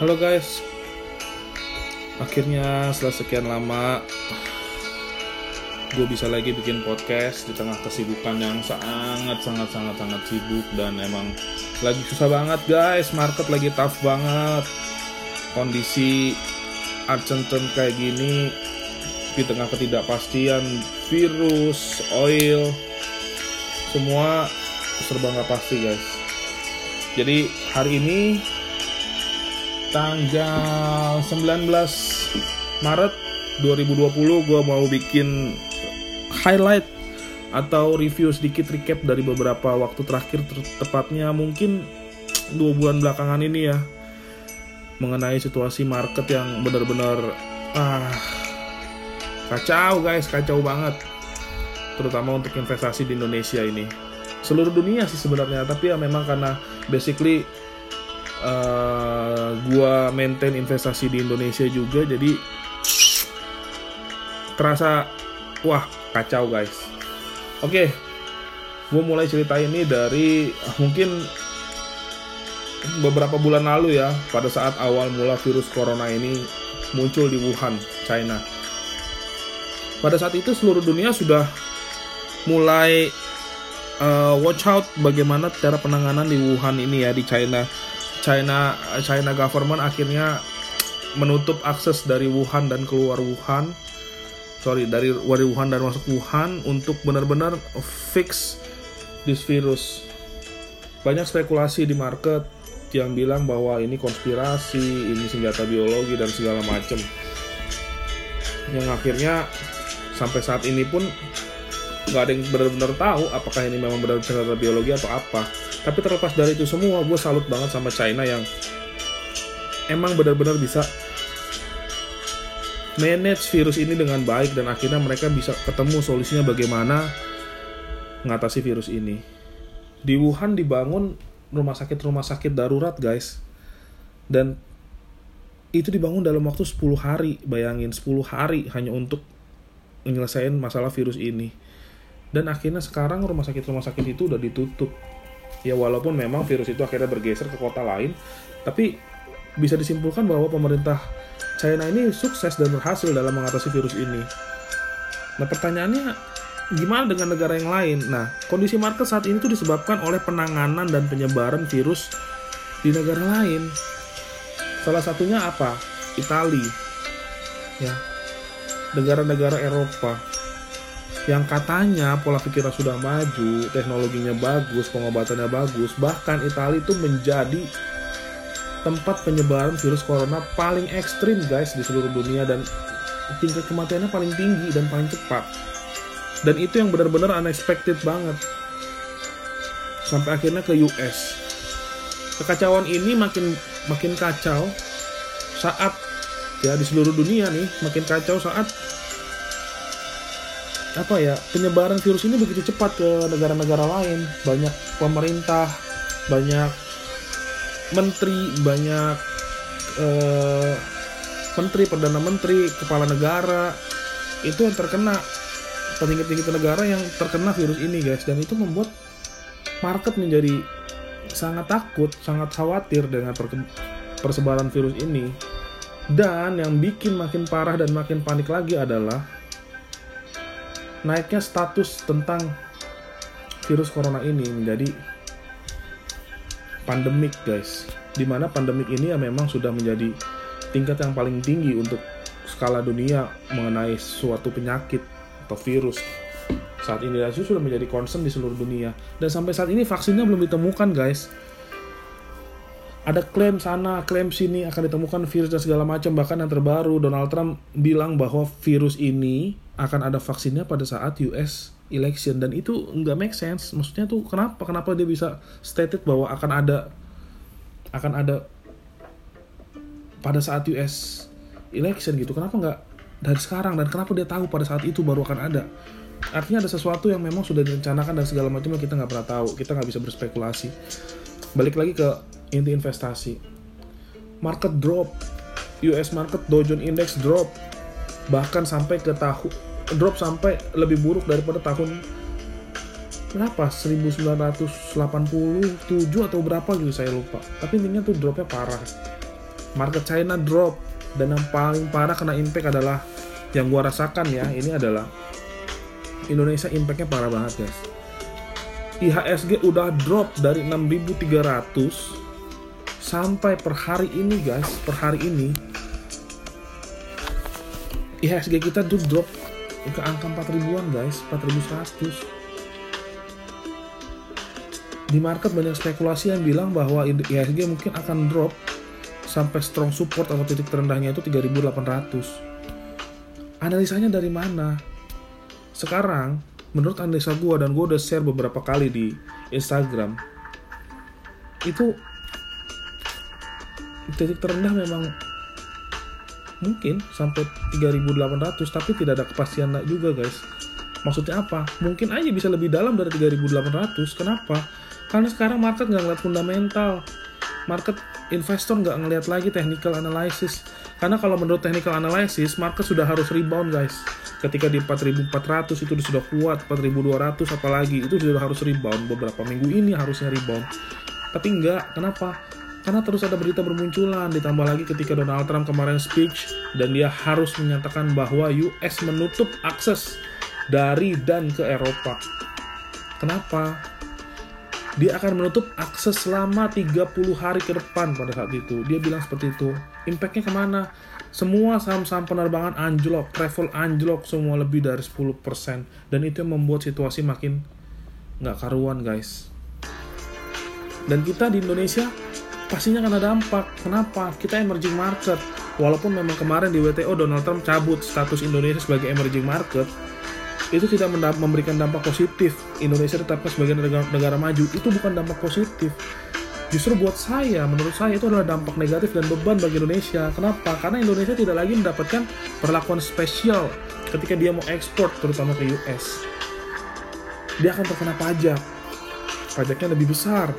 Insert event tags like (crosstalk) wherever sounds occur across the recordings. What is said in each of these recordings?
Halo guys, akhirnya setelah sekian lama gue bisa lagi bikin podcast di tengah kesibukan yang sangat sangat sangat sangat sibuk dan emang lagi susah banget guys, market lagi tough banget, kondisi Argentum kayak gini di tengah ketidakpastian virus, oil, semua serba nggak pasti guys. Jadi hari ini tanggal 19 Maret 2020 gue mau bikin highlight atau review sedikit recap dari beberapa waktu terakhir tepatnya mungkin dua bulan belakangan ini ya mengenai situasi market yang benar-benar ah kacau guys kacau banget terutama untuk investasi di Indonesia ini. Seluruh dunia sih sebenarnya tapi ya memang karena basically uh, gua maintain investasi di Indonesia juga jadi terasa wah kacau guys. Oke okay, gue mulai cerita ini dari mungkin beberapa bulan lalu ya pada saat awal mula virus corona ini muncul di Wuhan China. Pada saat itu seluruh dunia sudah mulai uh, watch out bagaimana cara penanganan di Wuhan ini ya di China China China government akhirnya menutup akses dari Wuhan dan keluar Wuhan. Sorry dari dari Wuhan dan masuk Wuhan untuk benar-benar fix this virus. Banyak spekulasi di market yang bilang bahwa ini konspirasi ini senjata biologi dan segala macam yang akhirnya sampai saat ini pun nggak ada yang benar-benar tahu apakah ini memang benar senjata biologi atau apa tapi terlepas dari itu semua gue salut banget sama China yang emang benar-benar bisa manage virus ini dengan baik dan akhirnya mereka bisa ketemu solusinya bagaimana mengatasi virus ini. Di Wuhan dibangun rumah sakit-rumah sakit darurat, guys. Dan itu dibangun dalam waktu 10 hari, bayangin 10 hari hanya untuk menyelesaikan masalah virus ini. Dan akhirnya sekarang rumah sakit-rumah sakit itu udah ditutup ya walaupun memang virus itu akhirnya bergeser ke kota lain tapi bisa disimpulkan bahwa pemerintah China ini sukses dan berhasil dalam mengatasi virus ini. Nah pertanyaannya gimana dengan negara yang lain? Nah kondisi market saat ini tuh disebabkan oleh penanganan dan penyebaran virus di negara lain. Salah satunya apa? Itali, ya, negara-negara Eropa yang katanya pola pikirnya sudah maju, teknologinya bagus, pengobatannya bagus, bahkan Italia itu menjadi tempat penyebaran virus corona paling ekstrim guys di seluruh dunia dan tingkat kematiannya paling tinggi dan paling cepat. Dan itu yang benar-benar unexpected banget. Sampai akhirnya ke US. Kekacauan ini makin makin kacau saat ya di seluruh dunia nih makin kacau saat apa ya penyebaran virus ini begitu cepat ke negara-negara lain. Banyak pemerintah banyak menteri banyak eh, menteri perdana menteri kepala negara. Itu yang terkena petinggi-tinggi negara yang terkena virus ini guys. Dan itu membuat market menjadi sangat takut sangat khawatir dengan persebaran virus ini. Dan yang bikin makin parah dan makin panik lagi adalah naiknya status tentang virus corona ini menjadi pandemik guys. Di mana pandemik ini ya memang sudah menjadi tingkat yang paling tinggi untuk skala dunia mengenai suatu penyakit atau virus. Saat ini itu sudah menjadi concern di seluruh dunia. Dan sampai saat ini vaksinnya belum ditemukan guys. Ada klaim sana, klaim sini akan ditemukan virus dan segala macam. Bahkan yang terbaru Donald Trump bilang bahwa virus ini akan ada vaksinnya pada saat US election dan itu nggak make sense. Maksudnya tuh kenapa? Kenapa dia bisa stated bahwa akan ada akan ada pada saat US election gitu. Kenapa nggak dari sekarang dan kenapa dia tahu pada saat itu baru akan ada? Artinya ada sesuatu yang memang sudah direncanakan dan segala macam kita nggak pernah tahu. Kita nggak bisa berspekulasi. Balik lagi ke inti investasi. Market drop, US market Dow Jones Index drop, bahkan sampai ke tahun drop sampai lebih buruk daripada tahun berapa? 1987 atau berapa gitu saya lupa. Tapi intinya tuh dropnya parah. Market China drop. Dan yang paling parah kena impact adalah yang gua rasakan ya ini adalah Indonesia impactnya parah banget guys. IHSG udah drop dari 6300 sampai per hari ini guys per hari ini IHSG kita tuh drop ke angka 4000-an guys. 4100 di market banyak spekulasi yang bilang bahwa IHSG mungkin akan drop sampai strong support atau titik terendahnya itu 3800 analisanya dari mana? Sekarang menurut analisa gue dan gue udah share beberapa kali di Instagram itu titik terendah memang mungkin sampai 3800 tapi tidak ada kepastian juga guys. Maksudnya apa? Mungkin aja bisa lebih dalam dari 3800 kenapa? Karena sekarang market nggak ngeliat fundamental. Market investor nggak ngeliat lagi technical analysis. Karena kalau menurut technical analysis market sudah harus rebound guys. Ketika di 4400 itu sudah kuat 4200 apalagi itu sudah harus rebound. Beberapa minggu ini harusnya rebound. Tapi enggak kenapa karena terus ada berita bermunculan, ditambah lagi ketika Donald Trump kemarin speech dan dia harus menyatakan bahwa US menutup akses dari dan ke Eropa. Kenapa? Dia akan menutup akses selama 30 hari ke depan pada saat itu. Dia bilang seperti itu. Impactnya ke mana? Semua saham-saham penerbangan anjlok, travel anjlok, semua lebih dari 10%. Dan itu yang membuat situasi makin nggak karuan guys. Dan kita di Indonesia pastinya akan ada dampak. Kenapa? Kita emerging market. Walaupun memang kemarin di WTO Donald Trump cabut status Indonesia sebagai emerging market, itu tidak memberikan dampak positif. Indonesia tetapnya sebagai negara, negara maju. Itu bukan dampak positif. Justru buat saya, menurut saya itu adalah dampak negatif dan beban bagi Indonesia. Kenapa? Karena Indonesia tidak lagi mendapatkan perlakuan spesial ketika dia mau ekspor, terutama ke US. Dia akan terkena pajak. Pajaknya lebih besar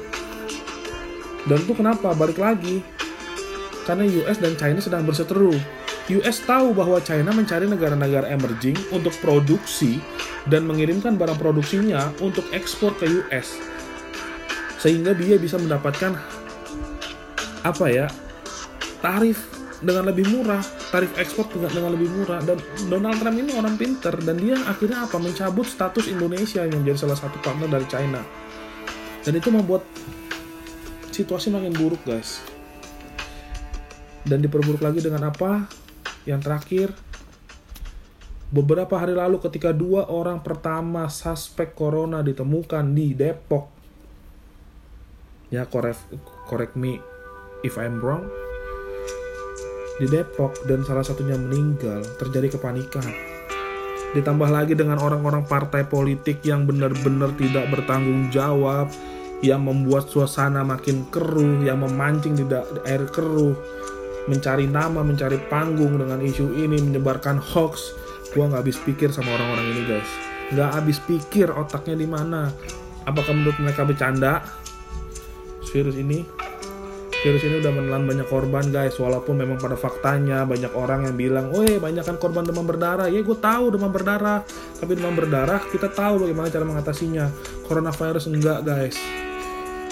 dan itu kenapa? Balik lagi. Karena US dan China sedang berseteru. US tahu bahwa China mencari negara-negara emerging untuk produksi dan mengirimkan barang produksinya untuk ekspor ke US. Sehingga dia bisa mendapatkan apa ya? tarif dengan lebih murah, tarif ekspor dengan, lebih murah dan Donald Trump ini orang pinter dan dia akhirnya apa mencabut status Indonesia yang menjadi salah satu partner dari China. Dan itu membuat situasi makin buruk guys. Dan diperburuk lagi dengan apa? Yang terakhir beberapa hari lalu ketika dua orang pertama suspek corona ditemukan di Depok. Ya correct, correct me if I'm wrong. Di Depok dan salah satunya meninggal terjadi kepanikan. Ditambah lagi dengan orang-orang partai politik yang benar-benar tidak bertanggung jawab yang membuat suasana makin keruh, yang memancing di air keruh, mencari nama, mencari panggung dengan isu ini, menyebarkan hoax. Gua nggak habis pikir sama orang-orang ini guys, nggak habis pikir otaknya di mana. Apakah menurut mereka bercanda? Virus ini, virus ini udah menelan banyak korban guys. Walaupun memang pada faktanya banyak orang yang bilang, oh banyak kan korban demam berdarah. Ya gue tahu demam berdarah, tapi demam berdarah kita tahu bagaimana cara mengatasinya. Coronavirus enggak guys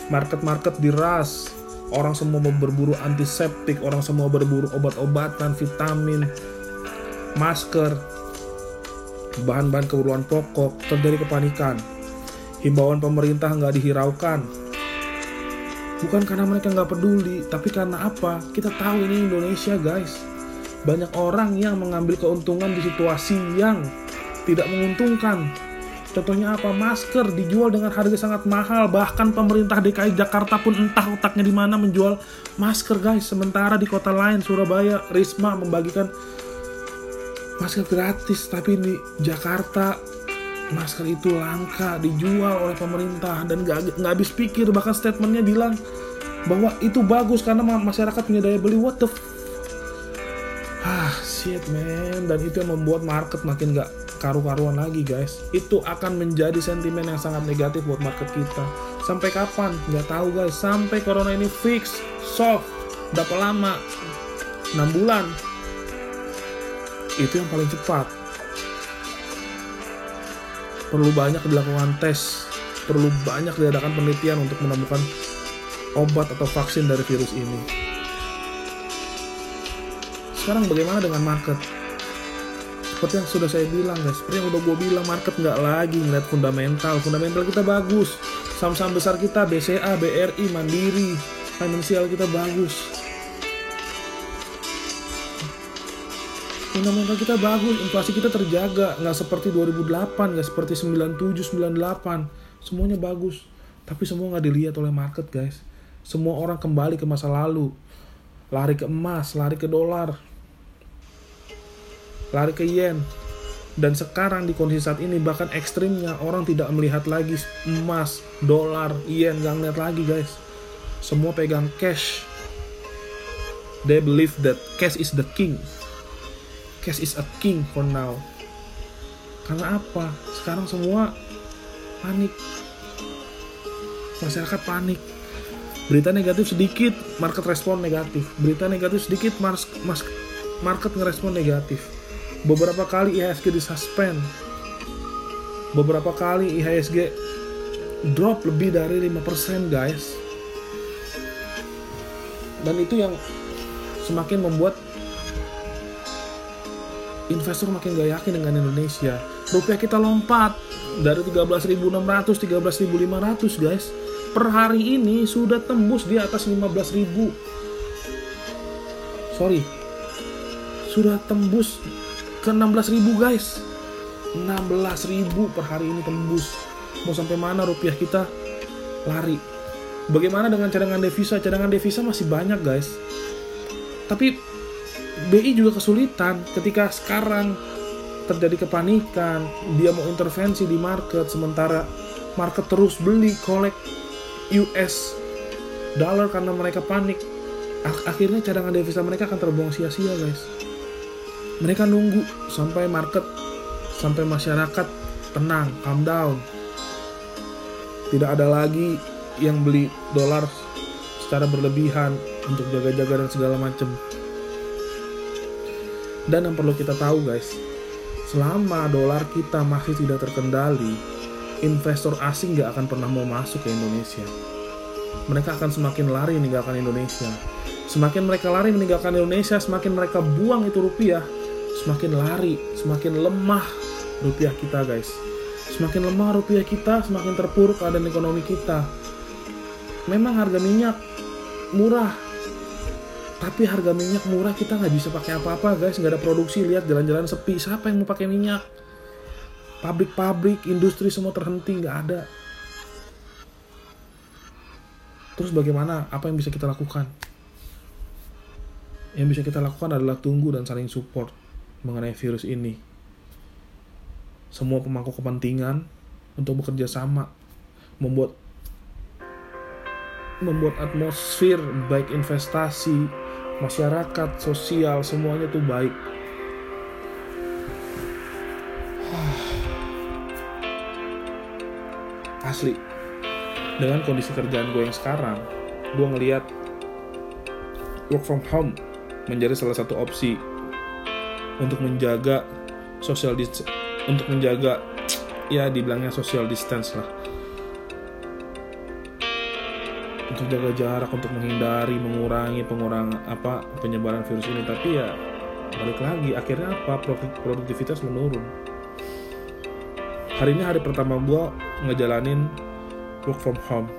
market-market diras. Orang semua mau berburu antiseptik orang semua berburu obat-obatan vitamin masker bahan-bahan kebutuhan pokok terjadi kepanikan. Himbauan pemerintah nggak dihiraukan. Bukan karena mereka nggak peduli tapi karena apa? Kita tahu ini Indonesia guys. Banyak orang yang mengambil keuntungan di situasi yang tidak menguntungkan Contohnya apa? Masker dijual dengan harga sangat mahal. Bahkan pemerintah DKI Jakarta pun entah otaknya di mana menjual masker, guys. Sementara di kota lain, Surabaya, Risma membagikan masker gratis. Tapi di Jakarta, masker itu langka, dijual oleh pemerintah. Dan gak, gak habis pikir, bahkan statementnya bilang bahwa itu bagus karena masyarakat punya daya beli. What the Ah, shit man. Dan itu yang membuat market makin gak karu-karuan lagi guys. Itu akan menjadi sentimen yang sangat negatif buat market kita. Sampai kapan? Nggak tahu guys. Sampai corona ini fix soft berapa lama? 6 bulan. Itu yang paling cepat. Perlu banyak dilakukan tes. Perlu banyak diadakan penelitian untuk menemukan obat atau vaksin dari virus ini. Sekarang bagaimana dengan market seperti yang sudah saya bilang guys. Seperti yang udah gue bilang market nggak lagi ngeliat fundamental. Fundamental kita bagus. Saham-saham besar kita BCA, BRI, Mandiri finansial kita bagus. Fundamental kita bagus inflasi kita terjaga. Nggak seperti 2008 nggak seperti 97 98 semuanya bagus. Tapi semua nggak dilihat oleh market guys. Semua orang kembali ke masa lalu. Lari ke emas lari ke dolar lari ke yen. Dan sekarang di kondisi saat ini bahkan ekstrimnya orang tidak melihat lagi emas dolar yen. Nggak ngeliat lagi guys. Semua pegang cash. They believe that cash is the king. Cash is a king for now. Karena apa? Sekarang semua panik. Masyarakat panik. Berita negatif sedikit market respon negatif. Berita negatif sedikit mas, market ngerespon negatif beberapa kali IHSG disuspend beberapa kali IHSG drop lebih dari 5% guys dan itu yang semakin membuat investor makin gak yakin dengan Indonesia. Rupiah kita lompat dari 13.600, 13.500 guys. Per hari ini sudah tembus di atas 15.000. Sorry. Sudah tembus ke 16.000 guys. 16.000 per hari ini tembus. Mau sampai mana rupiah kita lari? Bagaimana dengan cadangan devisa? Cadangan devisa masih banyak guys. Tapi BI juga kesulitan ketika sekarang terjadi kepanikan, dia mau intervensi di market sementara market terus beli collect US dollar karena mereka panik. Akhirnya cadangan devisa mereka akan terbuang sia-sia, guys. Mereka nunggu sampai market sampai masyarakat tenang, calm down. Tidak ada lagi yang beli dolar secara berlebihan untuk jaga-jaga dan segala macam. Dan yang perlu kita tahu guys, selama dolar kita masih tidak terkendali, investor asing gak akan pernah mau masuk ke Indonesia. Mereka akan semakin lari meninggalkan Indonesia. Semakin mereka lari meninggalkan Indonesia, semakin mereka buang itu rupiah, semakin lari, semakin lemah rupiah kita guys. Semakin lemah rupiah kita, semakin terpuruk keadaan ekonomi kita. Memang harga minyak murah, tapi harga minyak murah kita nggak bisa pakai apa-apa guys. Nggak ada produksi. Lihat jalan-jalan sepi. Siapa yang mau pakai minyak? Pabrik-pabrik industri semua terhenti nggak ada. Terus bagaimana? Apa yang bisa kita lakukan? Yang bisa kita lakukan adalah tunggu dan saling support mengenai virus ini semua pemangku kepentingan untuk bekerja sama membuat membuat atmosfer baik investasi masyarakat, sosial, semuanya tuh baik. (sighs) Asli. Dengan kondisi kerjaan gue yang sekarang, gue ngeliat work from home menjadi salah satu opsi untuk menjaga social distance, untuk menjaga ya dibilangnya social distance lah. Untuk jaga jarak untuk menghindari mengurangi pengurang apa penyebaran virus ini. Tapi ya balik lagi akhirnya apa? Produktivitas menurun. Hari ini hari pertama gue ngejalanin work from home.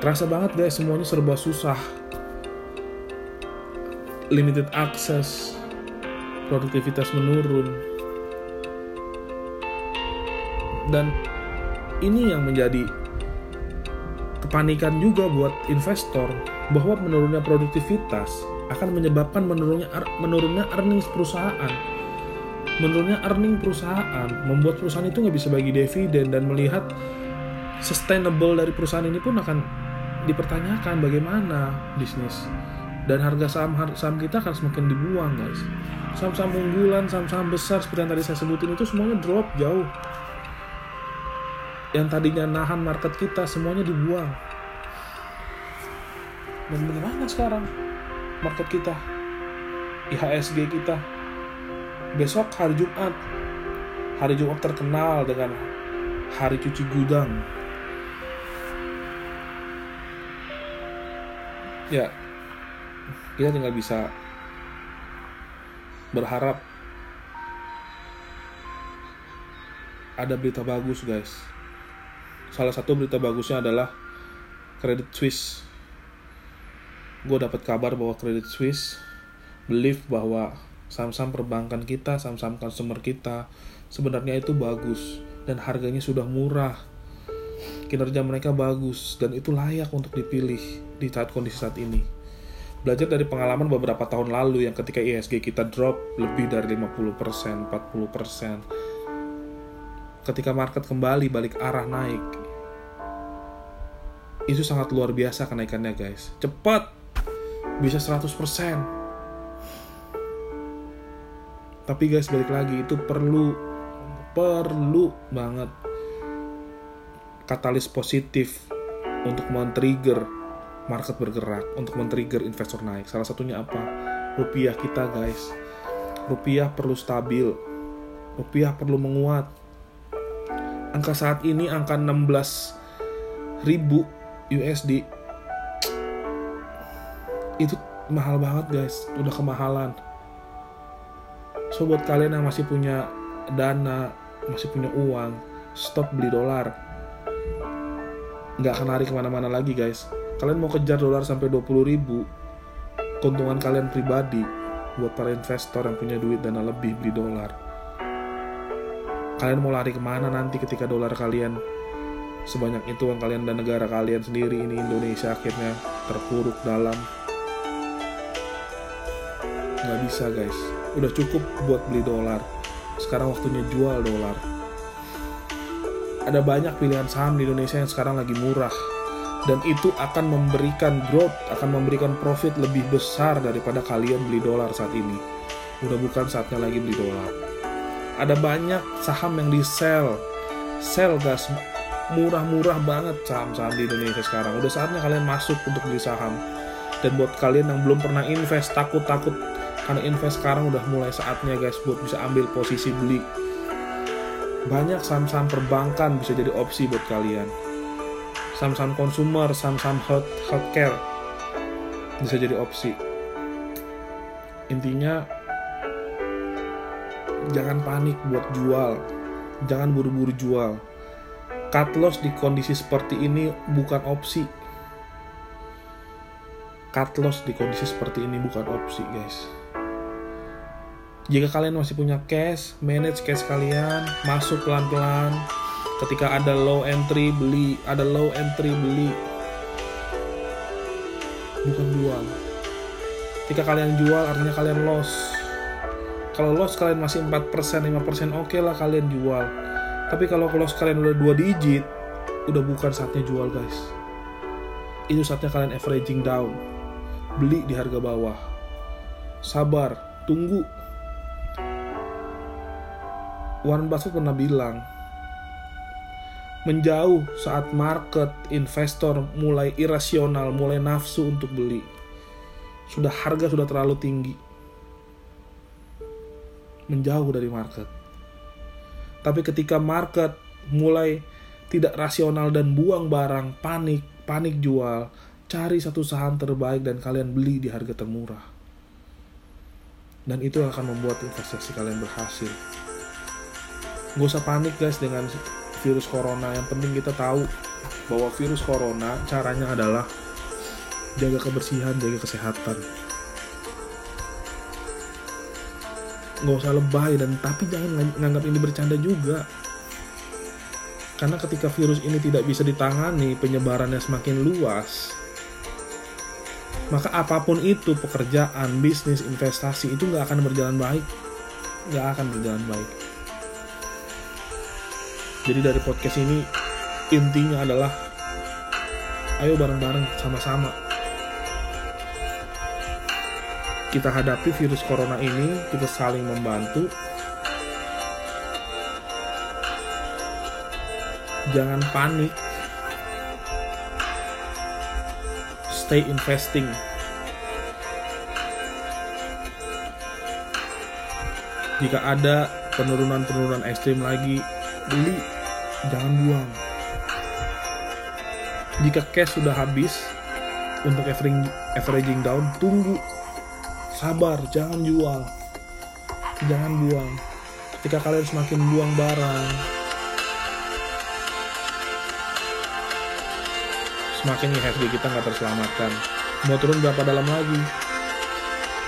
Terasa banget guys semuanya serba susah. Limited access produktivitas menurun dan ini yang menjadi kepanikan juga buat investor bahwa menurunnya produktivitas akan menyebabkan menurunnya menurunnya earnings perusahaan. Menurunnya earning perusahaan membuat perusahaan itu nggak bisa bagi dividen dan melihat sustainable dari perusahaan ini pun akan dipertanyakan bagaimana bisnis dan harga saham saham kita akan semakin dibuang guys. Saham-saham unggulan saham-saham besar seperti yang tadi saya sebutin itu semuanya drop jauh. Yang tadinya nahan market kita semuanya dibuang. Dan bagaimana sekarang market kita? IHSG kita? Besok hari Jumat hari Jumat terkenal dengan hari cuci gudang. Ya kita tinggal bisa berharap ada berita bagus guys. Salah satu berita bagusnya adalah Credit Suisse. Gue dapat kabar bahwa Credit Suisse believe bahwa saham-saham perbankan kita saham-saham consumer kita sebenarnya itu bagus dan harganya sudah murah. Kinerja mereka bagus dan itu layak untuk dipilih di saat kondisi saat ini belajar dari pengalaman beberapa tahun lalu yang ketika ISG kita drop lebih dari 50%, 40%. Ketika market kembali balik arah naik. Itu sangat luar biasa kenaikannya guys. Cepat. Bisa 100%. Tapi guys balik lagi itu perlu perlu banget katalis positif untuk men-trigger market bergerak untuk men-trigger investor naik. Salah satunya apa? Rupiah kita, guys. Rupiah perlu stabil. Rupiah perlu menguat. Angka saat ini angka 16 ribu USD itu mahal banget guys udah kemahalan so buat kalian yang masih punya dana masih punya uang stop beli dolar nggak akan lari ke mana-mana lagi guys kalian mau kejar dolar sampai 20 ribu keuntungan kalian pribadi buat para investor yang punya duit dana lebih beli dolar. Kalian mau lari ke mana nanti ketika dolar kalian sebanyak itu yang kalian dan negara kalian sendiri ini Indonesia akhirnya terpuruk dalam? Nggak bisa guys. Udah cukup buat beli dolar. Sekarang waktunya jual dolar. Ada banyak pilihan saham di Indonesia yang sekarang lagi murah dan itu akan memberikan growth, akan memberikan profit lebih besar daripada kalian beli dolar saat ini. Udah bukan saatnya lagi beli dolar. Ada banyak saham yang di sell, sell gas murah-murah banget saham-saham di Indonesia sekarang. Udah saatnya kalian masuk untuk beli saham. Dan buat kalian yang belum pernah invest, takut-takut karena invest sekarang udah mulai saatnya guys buat bisa ambil posisi beli. Banyak saham-saham perbankan bisa jadi opsi buat kalian saham-saham consumer, saham-saham health, healthcare bisa jadi opsi. Intinya jangan panik buat jual, jangan buru-buru jual. Cut loss di kondisi seperti ini bukan opsi. Cut loss di kondisi seperti ini bukan opsi, guys. Jika kalian masih punya cash, manage cash kalian, masuk pelan-pelan, ketika ada low entry beli. Ada low entry beli. Bukan jual. Ketika kalian jual artinya kalian loss. Kalau loss kalian masih 4% 5% oke okay lah kalian jual. Tapi kalau loss kalian udah 2 digit udah bukan saatnya jual guys. Itu saatnya kalian averaging down. Beli di harga bawah. Sabar tunggu. Warren Buffett pernah bilang menjauh saat market investor mulai irasional, mulai nafsu untuk beli. Sudah harga sudah terlalu tinggi. Menjauh dari market. Tapi ketika market mulai tidak rasional dan buang barang, panik, panik jual, cari satu saham terbaik dan kalian beli di harga termurah. Dan itu akan membuat investasi kalian berhasil. Gak usah panik guys dengan virus corona. Yang penting kita tahu bahwa virus corona caranya adalah jaga kebersihan jaga kesehatan. Nggak usah lebay dan tapi jangan nganggap ini bercanda juga. Karena ketika virus ini tidak bisa ditangani penyebarannya semakin luas maka apa pun itu pekerjaan bisnis investasi itu nggak akan berjalan baik. Nggak akan berjalan baik jadi dari podcast ini intinya adalah ayo bareng-bareng sama-sama kita hadapi virus corona ini, kita saling membantu. Jangan panik. Stay investing. Jika ada penurunan-penurunan ekstrim lagi, beli jangan buang. Jika cash sudah habis untuk averaging, down, tunggu. Sabar, jangan jual. jangan buang ketika kalian semakin buang barang semakin IHSG kita nggak terselamatkan mau turun berapa dalam lagi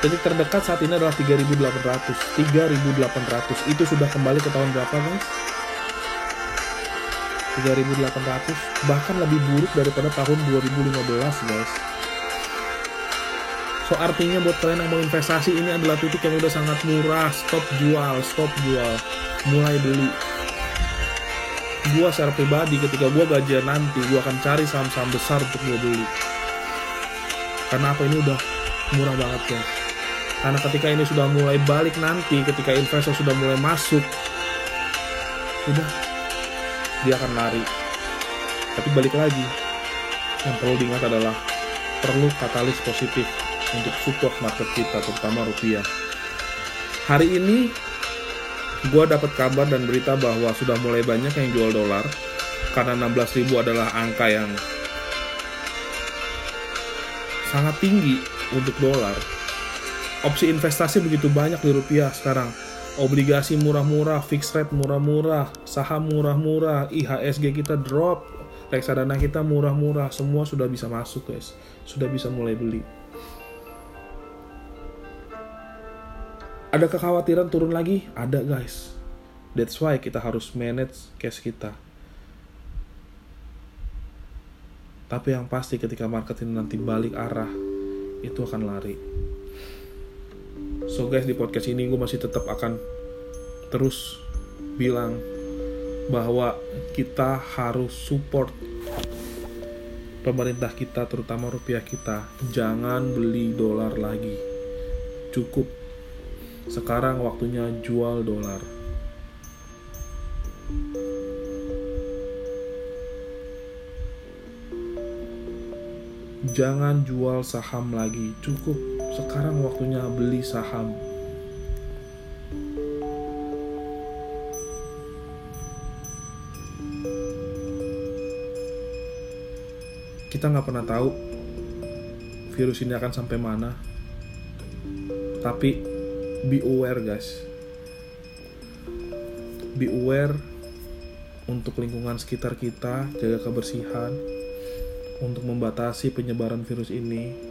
titik terdekat saat ini adalah 3800 3800 itu sudah kembali ke tahun berapa guys 3800 bahkan lebih buruk daripada tahun 2015 guys. So artinya buat kalian yang mau investasi ini adalah titik yang udah sangat murah. Stop jual stop jual. Mulai beli. Gua secara pribadi ketika gua gajian nanti gua akan cari saham-saham besar untuk gua beli. Karena apa? Ini udah murah banget guys. Karena ketika ini sudah mulai balik nanti ketika investor sudah mulai masuk udah dia akan lari tapi balik lagi yang perlu diingat adalah perlu katalis positif untuk support market kita terutama rupiah hari ini gue dapat kabar dan berita bahwa sudah mulai banyak yang jual dolar karena 16.000 adalah angka yang sangat tinggi untuk dolar. Opsi investasi begitu banyak di rupiah sekarang. Obligasi murah-murah, fixed rate murah-murah, saham murah-murah, IHSG kita drop, reksadana kita murah-murah, semua sudah bisa masuk guys. Sudah bisa mulai beli. Ada kekhawatiran turun lagi? Ada guys. That's why kita harus manage cash kita. Tapi yang pasti ketika market ini nanti balik arah, itu akan lari. So guys di podcast ini gue masih tetap akan terus bilang bahwa kita harus support pemerintah kita terutama rupiah kita jangan beli dolar lagi cukup sekarang waktunya jual dolar. Jangan jual saham lagi, cukup. Sekarang waktunya beli saham. Kita nggak pernah tahu virus ini akan sampai mana. Tapi be aware guys be aware untuk lingkungan sekitar kita jaga kebersihan untuk membatasi penyebaran virus ini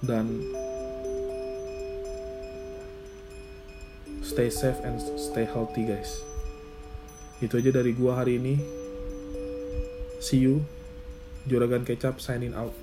dan stay safe and stay healthy guys. Itu aja dari gua hari ini. See you. Juragan Kecap signing out